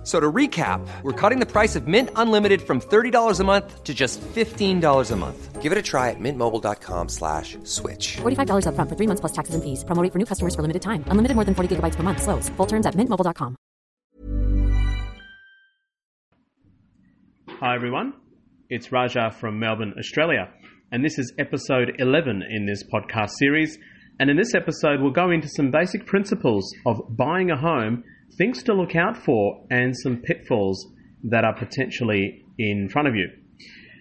F- So to recap, we're cutting the price of Mint Unlimited from $30 a month to just $15 a month. Give it a try at mintmobile.com slash switch. $45 upfront for three months plus taxes and fees. Promo rate for new customers for limited time. Unlimited more than 40 gigabytes per month. Slows. Full terms at mintmobile.com. Hi everyone, it's Raja from Melbourne, Australia, and this is episode 11 in this podcast series. And in this episode, we'll go into some basic principles of buying a home, things to look out for, and some pitfalls that are potentially in front of you.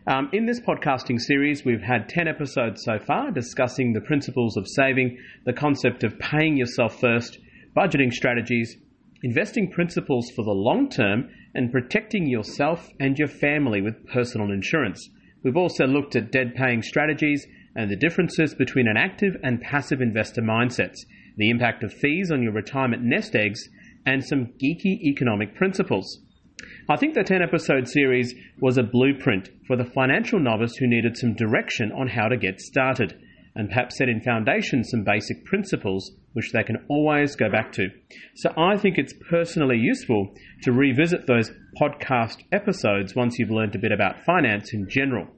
Um, in this podcasting series, we've had 10 episodes so far discussing the principles of saving, the concept of paying yourself first, budgeting strategies, investing principles for the long term, and protecting yourself and your family with personal insurance. We've also looked at debt paying strategies and the differences between an active and passive investor mindsets, the impact of fees on your retirement nest eggs, and some geeky economic principles. I think the 10 episode series was a blueprint for the financial novice who needed some direction on how to get started, and perhaps set in foundation some basic principles which they can always go back to. So I think it's personally useful to revisit those podcast episodes once you've learned a bit about finance in general.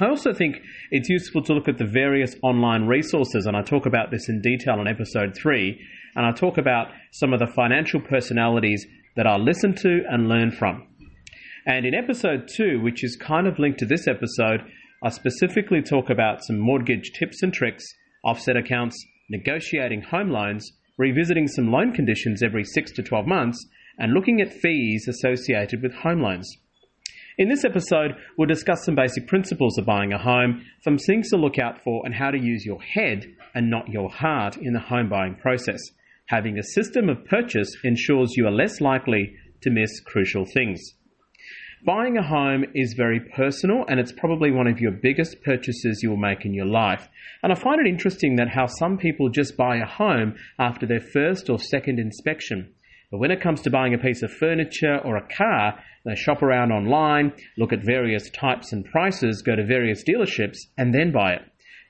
I also think it's useful to look at the various online resources, and I talk about this in detail in episode three, and I talk about some of the financial personalities that I listen to and learn from. And in episode two, which is kind of linked to this episode, I specifically talk about some mortgage tips and tricks, offset accounts, negotiating home loans, revisiting some loan conditions every 6 to 12 months, and looking at fees associated with home loans. In this episode, we'll discuss some basic principles of buying a home, some things to look out for, and how to use your head and not your heart in the home buying process. Having a system of purchase ensures you are less likely to miss crucial things. Buying a home is very personal and it's probably one of your biggest purchases you will make in your life. And I find it interesting that how some people just buy a home after their first or second inspection. But when it comes to buying a piece of furniture or a car, they shop around online, look at various types and prices, go to various dealerships, and then buy it.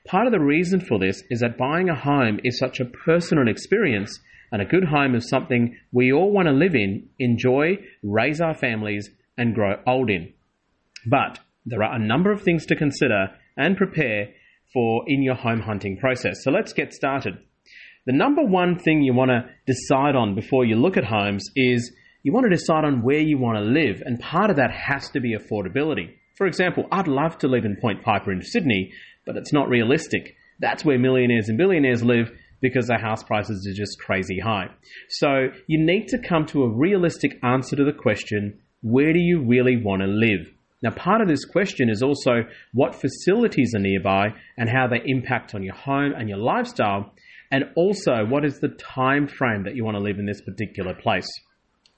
Part of the reason for this is that buying a home is such a personal experience, and a good home is something we all want to live in, enjoy, raise our families, and grow old in. But there are a number of things to consider and prepare for in your home hunting process. So let's get started. The number one thing you want to decide on before you look at homes is you want to decide on where you want to live, and part of that has to be affordability. For example, I'd love to live in Point Piper in Sydney, but it's not realistic. That's where millionaires and billionaires live because their house prices are just crazy high. So you need to come to a realistic answer to the question where do you really want to live? Now, part of this question is also what facilities are nearby and how they impact on your home and your lifestyle, and also what is the time frame that you want to live in this particular place.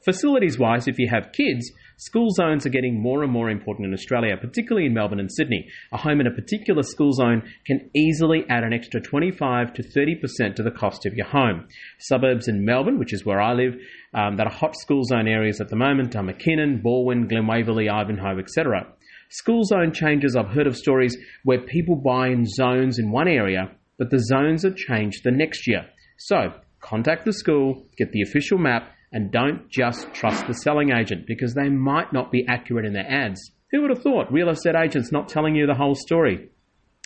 Facilities wise, if you have kids, school zones are getting more and more important in Australia, particularly in Melbourne and Sydney. A home in a particular school zone can easily add an extra 25 to 30% to the cost of your home. Suburbs in Melbourne, which is where I live, um, that are hot school zone areas at the moment are McKinnon, Balwyn, Glen Waverley, Ivanhoe, etc. School zone changes, I've heard of stories where people buy in zones in one area, but the zones are changed the next year. So, contact the school, get the official map, and don't just trust the selling agent because they might not be accurate in their ads. Who would have thought real estate agents not telling you the whole story?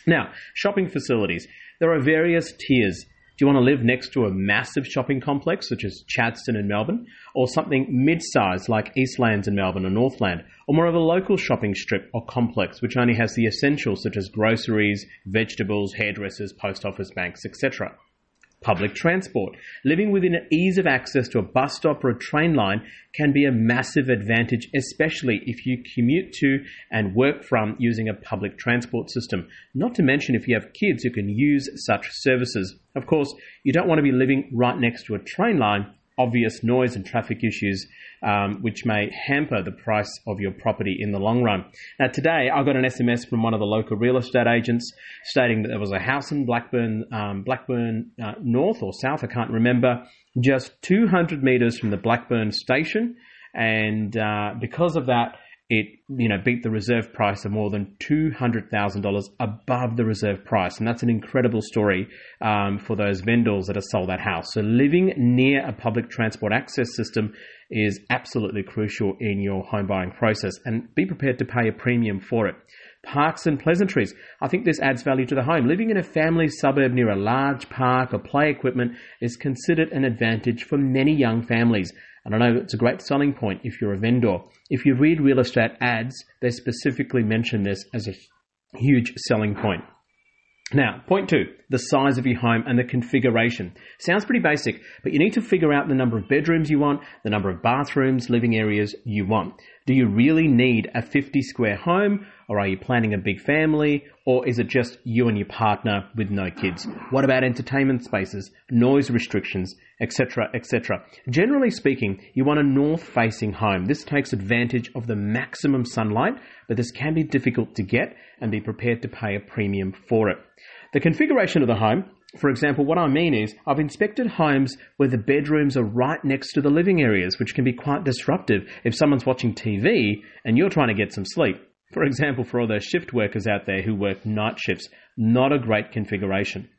Now, shopping facilities. There are various tiers. Do you want to live next to a massive shopping complex such as Chadstone in Melbourne, or something mid-sized like Eastlands in Melbourne or Northland, or more of a local shopping strip or complex which only has the essentials such as groceries, vegetables, hairdressers, post office banks, etc. Public transport. Living within ease of access to a bus stop or a train line can be a massive advantage, especially if you commute to and work from using a public transport system. Not to mention if you have kids who can use such services. Of course, you don't want to be living right next to a train line obvious noise and traffic issues, um, which may hamper the price of your property in the long run. Now, today I got an SMS from one of the local real estate agents stating that there was a house in Blackburn, um, Blackburn uh, North or South, I can't remember, just 200 meters from the Blackburn station, and uh, because of that, it you know beat the reserve price of more than two hundred thousand dollars above the reserve price, and that's an incredible story um, for those vendors that have sold that house. So living near a public transport access system is absolutely crucial in your home buying process, and be prepared to pay a premium for it. Parks and pleasantries. I think this adds value to the home. Living in a family suburb near a large park or play equipment is considered an advantage for many young families. And I know it's a great selling point if you're a vendor. If you read real estate ads, they specifically mention this as a huge selling point. Now, point two, the size of your home and the configuration. Sounds pretty basic, but you need to figure out the number of bedrooms you want, the number of bathrooms, living areas you want. Do you really need a 50 square home, or are you planning a big family, or is it just you and your partner with no kids? What about entertainment spaces, noise restrictions, etc., etc.? Generally speaking, you want a north facing home. This takes advantage of the maximum sunlight, but this can be difficult to get and be prepared to pay a premium for it. The configuration of the home, for example, what I mean is I've inspected homes where the bedrooms are right next to the living areas, which can be quite disruptive if someone's watching TV and you're trying to get some sleep. For example, for all those shift workers out there who work night shifts, not a great configuration.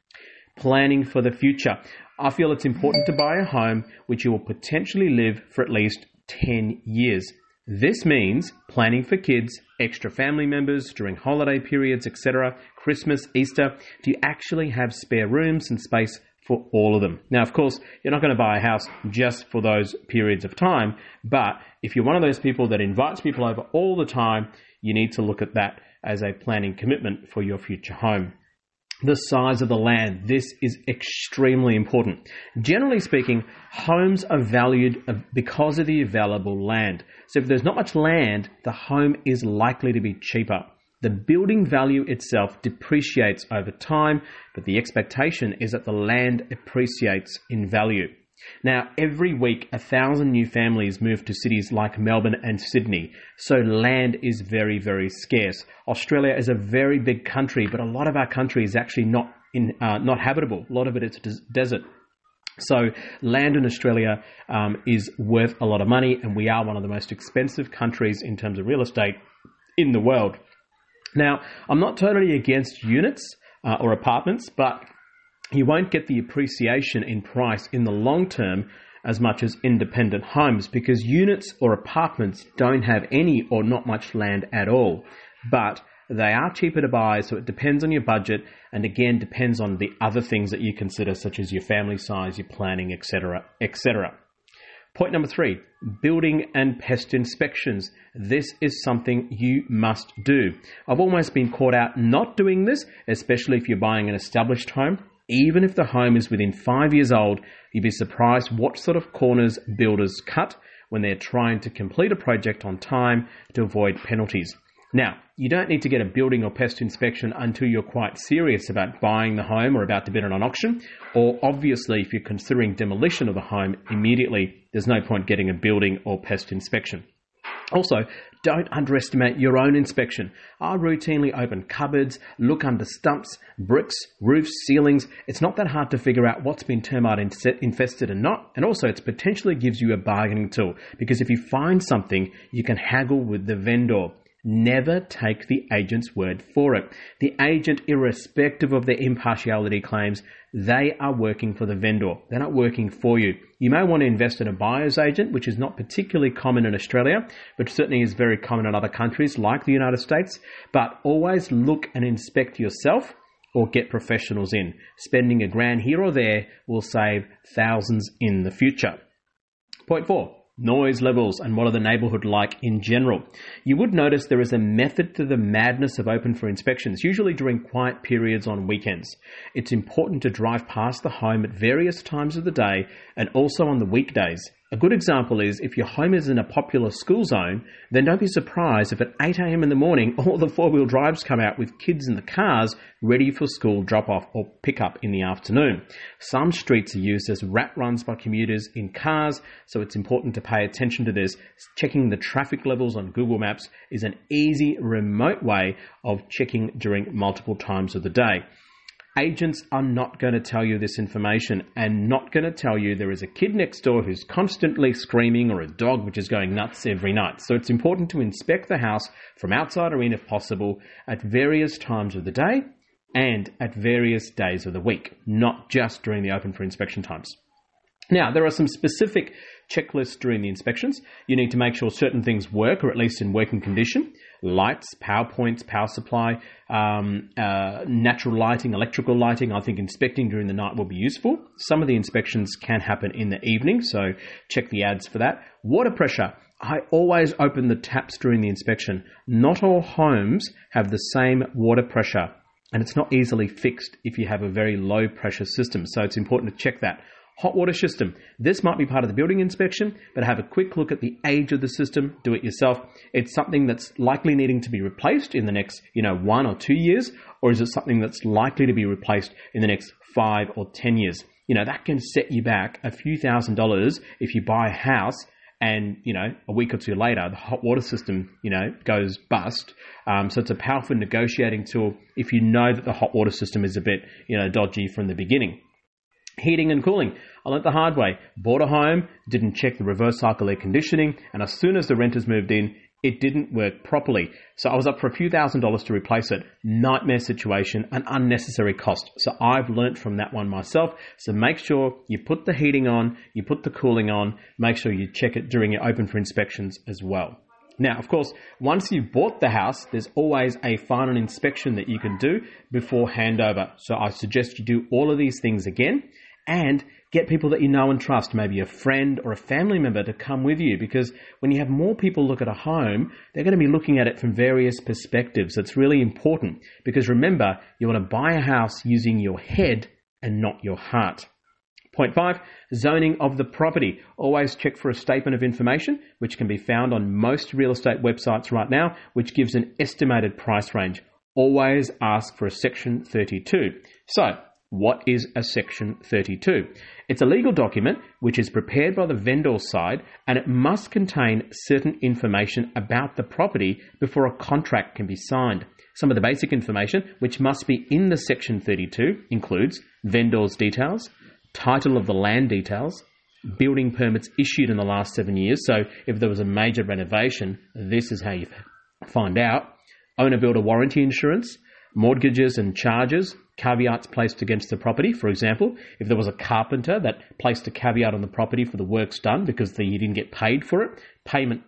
Planning for the future. I feel it's important to buy a home which you will potentially live for at least 10 years. This means planning for kids, extra family members during holiday periods, etc., Christmas, Easter. Do you actually have spare rooms and space for all of them? Now, of course, you're not going to buy a house just for those periods of time, but if you're one of those people that invites people over all the time, you need to look at that as a planning commitment for your future home the size of the land. This is extremely important. Generally speaking, homes are valued uh, because of the available land. So if there's not much land, the home is likely to be cheaper. The building value itself depreciates over time, but the expectation is that the land appreciates in value. Now, every week, a thousand new families move to cities like Melbourne and Sydney, so land is very, very scarce. Australia is a very big country, but a lot of our country is actually not in, uh, not habitable. A lot of it is des- desert. So, land in Australia um, is worth a lot of money, and we are one of the most expensive countries in terms of real estate in the world. Now, I'm not totally against units uh, or apartments, but you won't get the appreciation in price in the long term as much as independent homes because units or apartments don't have any or not much land at all. But they are cheaper to buy, so it depends on your budget and again depends on the other things that you consider, such as your family size, your planning, etc. etc. Point number three building and pest inspections. This is something you must do. I've almost been caught out not doing this, especially if you're buying an established home even if the home is within five years old, you'd be surprised what sort of corners builders cut when they're trying to complete a project on time to avoid penalties. Now, you don't need to get a building or pest inspection until you're quite serious about buying the home or about to bid on auction, or obviously if you're considering demolition of the home immediately, there's no point getting a building or pest inspection. Also, don't underestimate your own inspection. I routinely open cupboards, look under stumps, bricks, roofs, ceilings. It's not that hard to figure out what's been termite infested and not. And also, it potentially gives you a bargaining tool because if you find something, you can haggle with the vendor. Never take the agent's word for it. The agent, irrespective of their impartiality claims, they are working for the vendor. They're not working for you. You may want to invest in a buyer's agent, which is not particularly common in Australia, but certainly is very common in other countries like the United States. But always look and inspect yourself or get professionals in. Spending a grand here or there will save thousands in the future. Point four noise levels, and what are the neighborhood like in general. You would notice there is a method to the madness of open for inspections, usually during quiet periods on weekends. It's important to drive past the home at various times of the day and also on the weekdays a good example is if your home is in a popular school zone, then don't be surprised if at 8am in the morning all the four wheel drives come out with kids in the cars ready for school drop off or pick up in the afternoon. Some streets are used as rat runs by commuters in cars, so it's important to pay attention to this. Checking the traffic levels on Google Maps is an easy remote way of checking during multiple times of the day. Agents are not going to tell you this information and not going to tell you there is a kid next door who's constantly screaming or a dog which is going nuts every night. So it's important to inspect the house from outside or in if possible at various times of the day and at various days of the week, not just during the open for inspection times. Now, there are some specific checklists during the inspections. You need to make sure certain things work, or at least in working condition. Lights, power points, power supply, um, uh, natural lighting, electrical lighting. I think inspecting during the night will be useful. Some of the inspections can happen in the evening, so check the ads for that. Water pressure. I always open the taps during the inspection. Not all homes have the same water pressure, and it's not easily fixed if you have a very low pressure system, so it's important to check that. Hot water system. This might be part of the building inspection, but have a quick look at the age of the system. Do it yourself. It's something that's likely needing to be replaced in the next, you know, one or two years, or is it something that's likely to be replaced in the next five or ten years? You know, that can set you back a few thousand dollars if you buy a house and you know a week or two later the hot water system you know goes bust um, so it's a powerful negotiating tool if you know that the hot water system is a bit you know dodgy from the beginning heating and cooling I learnt the hard way. Bought a home, didn't check the reverse cycle air conditioning, and as soon as the renters moved in, it didn't work properly. So I was up for a few thousand dollars to replace it. Nightmare situation, an unnecessary cost. So I've learnt from that one myself. So make sure you put the heating on, you put the cooling on, make sure you check it during your open for inspections as well. Now, of course, once you've bought the house, there's always a final inspection that you can do before handover. So I suggest you do all of these things again and get people that you know and trust, maybe a friend or a family member to come with you because when you have more people look at a home, they're going to be looking at it from various perspectives. It's really important because remember, you want to buy a house using your head and not your heart. Point five, zoning of the property. Always check for a statement of information, which can be found on most real estate websites right now, which gives an estimated price range. Always ask for a section 32. So, what is a Section 32? It's a legal document which is prepared by the vendor side and it must contain certain information about the property before a contract can be signed. Some of the basic information which must be in the Section 32 includes vendor's details, title of the land details, building permits issued in the last seven years. So if there was a major renovation, this is how you find out. Owner builder warranty insurance, mortgages and charges, caveats placed against the property. For example, if there was a carpenter that placed a caveat on the property for the works done because he didn't get paid for it, payment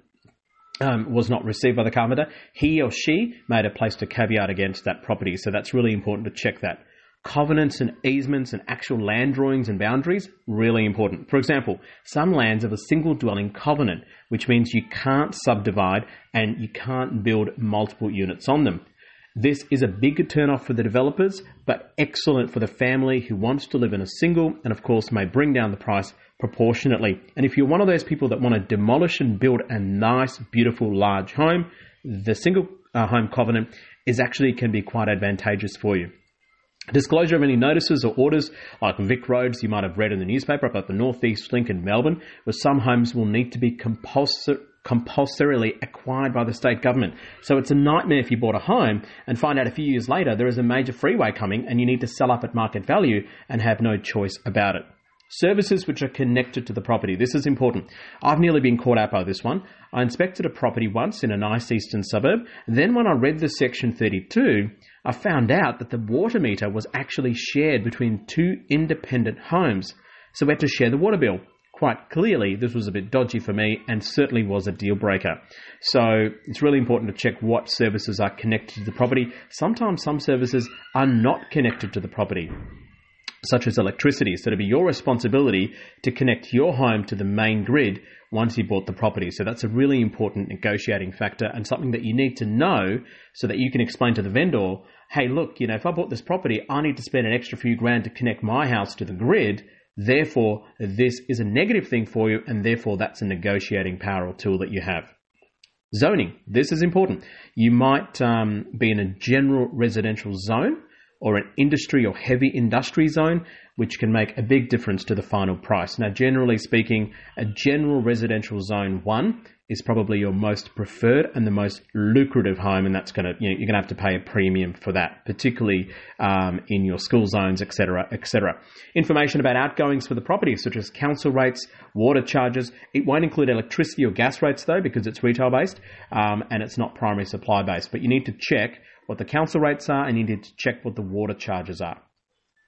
um, was not received by the carpenter, he or she may have placed a caveat against that property. So that's really important to check that. Covenants and easements and actual land drawings and boundaries, really important. For example, some lands have a single dwelling covenant, which means you can't subdivide and you can't build multiple units on them. This is a big turnoff for the developers, but excellent for the family who wants to live in a single and, of course, may bring down the price proportionately. And if you're one of those people that want to demolish and build a nice, beautiful, large home, the single uh, home covenant is actually can be quite advantageous for you. Disclosure of any notices or orders, like Vic Roads, you might have read in the newspaper about the Northeast Link in Melbourne, where some homes will need to be compulsory compulsorily acquired by the state government. So it's a nightmare if you bought a home and find out a few years later there is a major freeway coming and you need to sell up at market value and have no choice about it. Services which are connected to the property. This is important. I've nearly been caught out by this one. I inspected a property once in a nice eastern suburb. Then when I read the section 32, I found out that the water meter was actually shared between two independent homes. So we had to share the water bill quite clearly this was a bit dodgy for me and certainly was a deal breaker. So it's really important to check what services are connected to the property. Sometimes some services are not connected to the property. Such as electricity, so it'll be your responsibility to connect your home to the main grid once you bought the property. So that's a really important negotiating factor and something that you need to know so that you can explain to the vendor, hey, look, you know, if I bought this property, I need to spend an extra few grand to connect my house to the grid Therefore, this is a negative thing for you, and therefore that's a negotiating power or tool that you have. Zoning. This is important. You might um, be in a general residential zone or an industry or heavy industry zone, which can make a big difference to the final price. Now, generally speaking, a general residential zone one is probably your most preferred and the most lucrative home, and that's going to you know, you're going to have to pay a premium for that, particularly um, in your school zones, etc., etc. Information about outgoings for the property, such as council rates, water charges. It won't include electricity or gas rates though, because it's retail based um, and it's not primary supply based. But you need to check what the council rates are, and you need to check what the water charges are.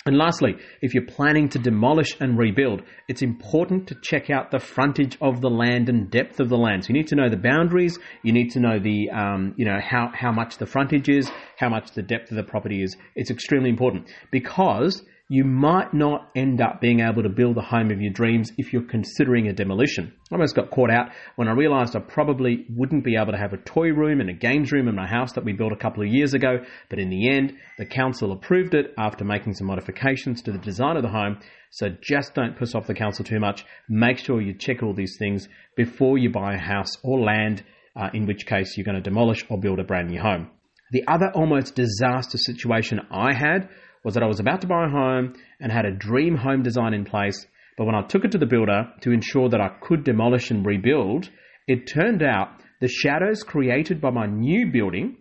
And lastly, if you're planning to demolish and rebuild, it's important to check out the frontage of the land and depth of the land. So you need to know the boundaries. You need to know the, um, you know, how, how much the frontage is, how much the depth of the property is. It's extremely important because you might not end up being able to build the home of your dreams if you're considering a demolition. I almost got caught out when I realized I probably wouldn't be able to have a toy room and a games room in my house that we built a couple of years ago, but in the end, the council approved it after making some modifications to the design of the home. So just don't piss off the council too much. Make sure you check all these things before you buy a house or land, uh, in which case you're going to demolish or build a brand new home. The other almost disaster situation I had was that I was about to buy a home and had a dream home design in place, but when I took it to the builder to ensure that I could demolish and rebuild, it turned out the shadows created by my new building,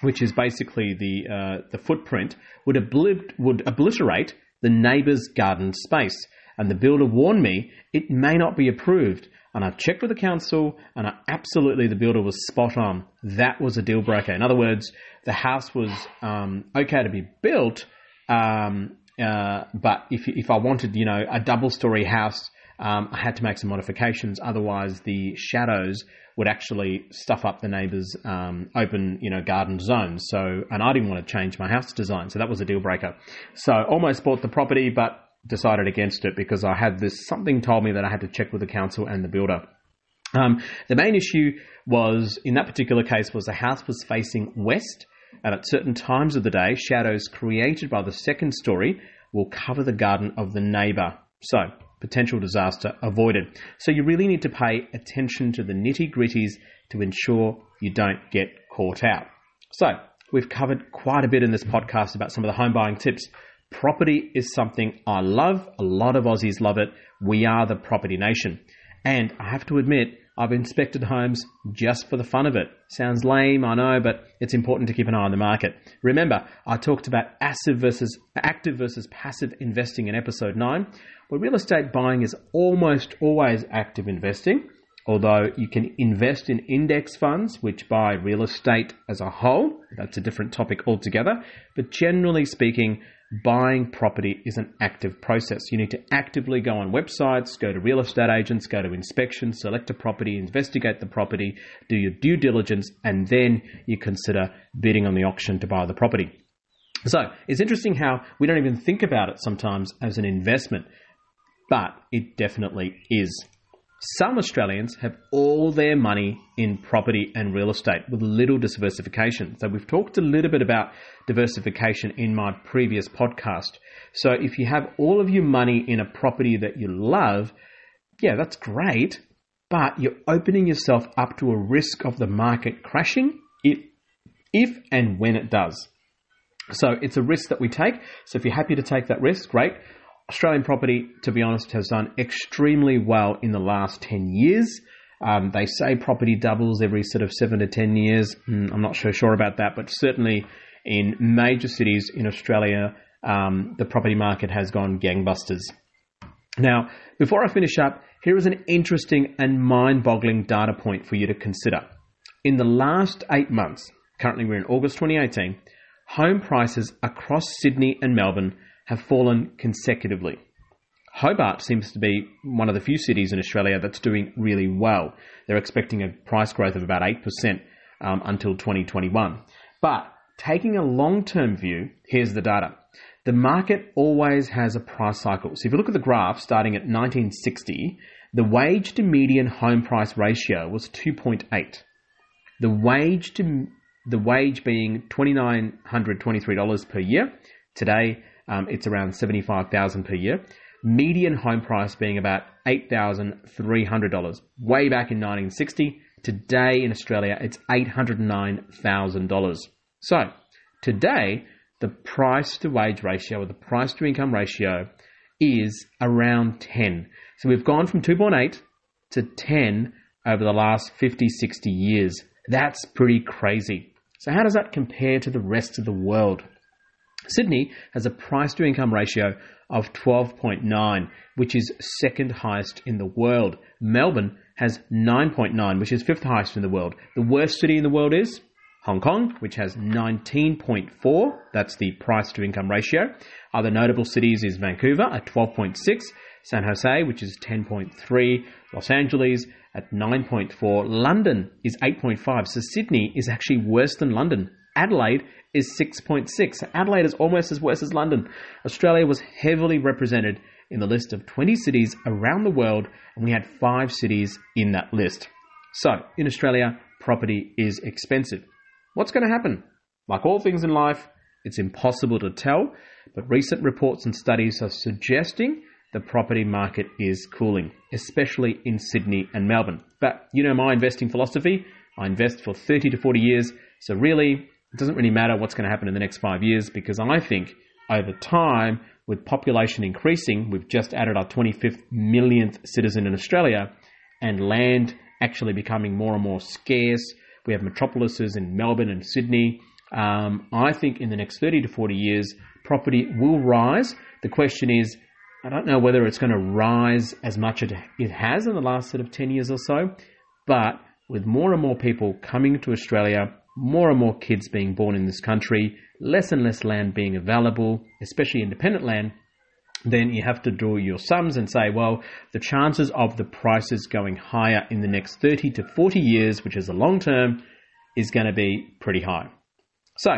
which is basically the uh, the footprint, would, would obliterate the neighbour's garden space. And the builder warned me it may not be approved. And I've checked with the council, and I, absolutely the builder was spot on. That was a deal breaker. In other words, the house was um, okay to be built, um, uh, but if if I wanted, you know, a double story house, um, I had to make some modifications. Otherwise, the shadows would actually stuff up the neighbour's um, open, you know, garden zones. So, and I didn't want to change my house design, so that was a deal breaker. So, almost bought the property, but decided against it because I had this something told me that I had to check with the council and the builder. Um, the main issue was in that particular case was the house was facing west and at certain times of the day, shadows created by the second story will cover the garden of the neighbour. So, potential disaster avoided. So, you really need to pay attention to the nitty gritties to ensure you don't get caught out. So, we've covered quite a bit in this podcast about some of the home buying tips. Property is something I love. A lot of Aussies love it. We are the property nation. And I have to admit, I've inspected homes just for the fun of it. Sounds lame, I know, but it's important to keep an eye on the market. Remember, I talked about active versus active versus passive investing in episode 9, where real estate buying is almost always active investing, although you can invest in index funds which buy real estate as a whole. That's a different topic altogether, but generally speaking, buying property is an active process. You need to actively go on websites, go to real estate agents, go to inspections, select a property, investigate the property, do your due diligence, and then you consider bidding on the auction to buy the property. So it's interesting how we don't even think about it sometimes as an investment, but it definitely is. Some Australians have all their money in property and real estate with little diversification. So, we've talked a little bit about diversification in my previous podcast. So, if you have all of your money in a property that you love, yeah, that's great, but you're opening yourself up to a risk of the market crashing if, if and when it does. So, it's a risk that we take. So, if you're happy to take that risk, great. Australian property, to be honest, has done extremely well in the last 10 years. Um, they say property doubles every sort of seven to 10 years. Mm, I'm not so sure about that, but certainly in major cities in Australia, um, the property market has gone gangbusters. Now, before I finish up, here is an interesting and mind boggling data point for you to consider. In the last eight months, currently we're in August 2018, home prices across Sydney and Melbourne have fallen consecutively. Hobart seems to be one of the few cities in Australia that's doing really well. They're expecting a price growth of about 8% um, until 2021. But taking a long term view, here's the data. The market always has a price cycle. So if you look at the graph starting at 1960, the wage to median home price ratio was 2.8. The wage to the wage being $2,923 per year. Today, um, it's around 75,000 per year. Median home price being about $8,300. Way back in 1960. Today in Australia, it's $809,000. So, today, the price to wage ratio or the price to income ratio is around 10. So we've gone from 2.8 to 10 over the last 50, 60 years. That's pretty crazy. So, how does that compare to the rest of the world? Sydney has a price to income ratio of 12.9, which is second highest in the world. Melbourne has 9.9, which is fifth highest in the world. The worst city in the world is Hong Kong, which has 19.4. That's the price to income ratio. Other notable cities is Vancouver at 12.6, San Jose, which is 10.3, Los Angeles at 9.4, London is 8.5. So Sydney is actually worse than London. Adelaide is 6.6. Adelaide is almost as worse as London. Australia was heavily represented in the list of 20 cities around the world, and we had five cities in that list. So, in Australia, property is expensive. What's going to happen? Like all things in life, it's impossible to tell, but recent reports and studies are suggesting the property market is cooling, especially in Sydney and Melbourne. But you know my investing philosophy. I invest for 30 to 40 years, so really, it doesn't really matter what's going to happen in the next five years because I think over time, with population increasing, we've just added our 25th millionth citizen in Australia, and land actually becoming more and more scarce. We have metropolises in Melbourne and Sydney. Um, I think in the next 30 to 40 years, property will rise. The question is, I don't know whether it's going to rise as much as it has in the last sort of 10 years or so, but with more and more people coming to Australia, more and more kids being born in this country, less and less land being available, especially independent land, then you have to draw your sums and say, well, the chances of the prices going higher in the next 30 to 40 years, which is the long term, is going to be pretty high. So,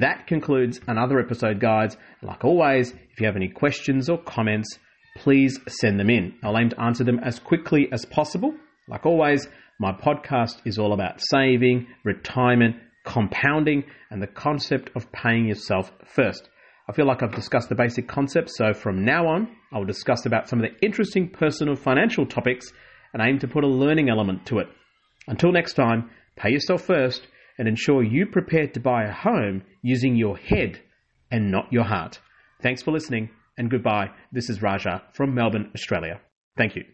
that concludes another episode, guys. Like always, if you have any questions or comments, please send them in. I'll aim to answer them as quickly as possible. Like always, my podcast is all about saving, retirement, compounding, and the concept of paying yourself first. I feel like I've discussed the basic concepts, so from now on, I will discuss about some of the interesting personal financial topics and aim to put a learning element to it. Until next time, pay yourself first and ensure you prepared to buy a home using your head and not your heart. Thanks for listening and goodbye. This is Raja from Melbourne, Australia. Thank you.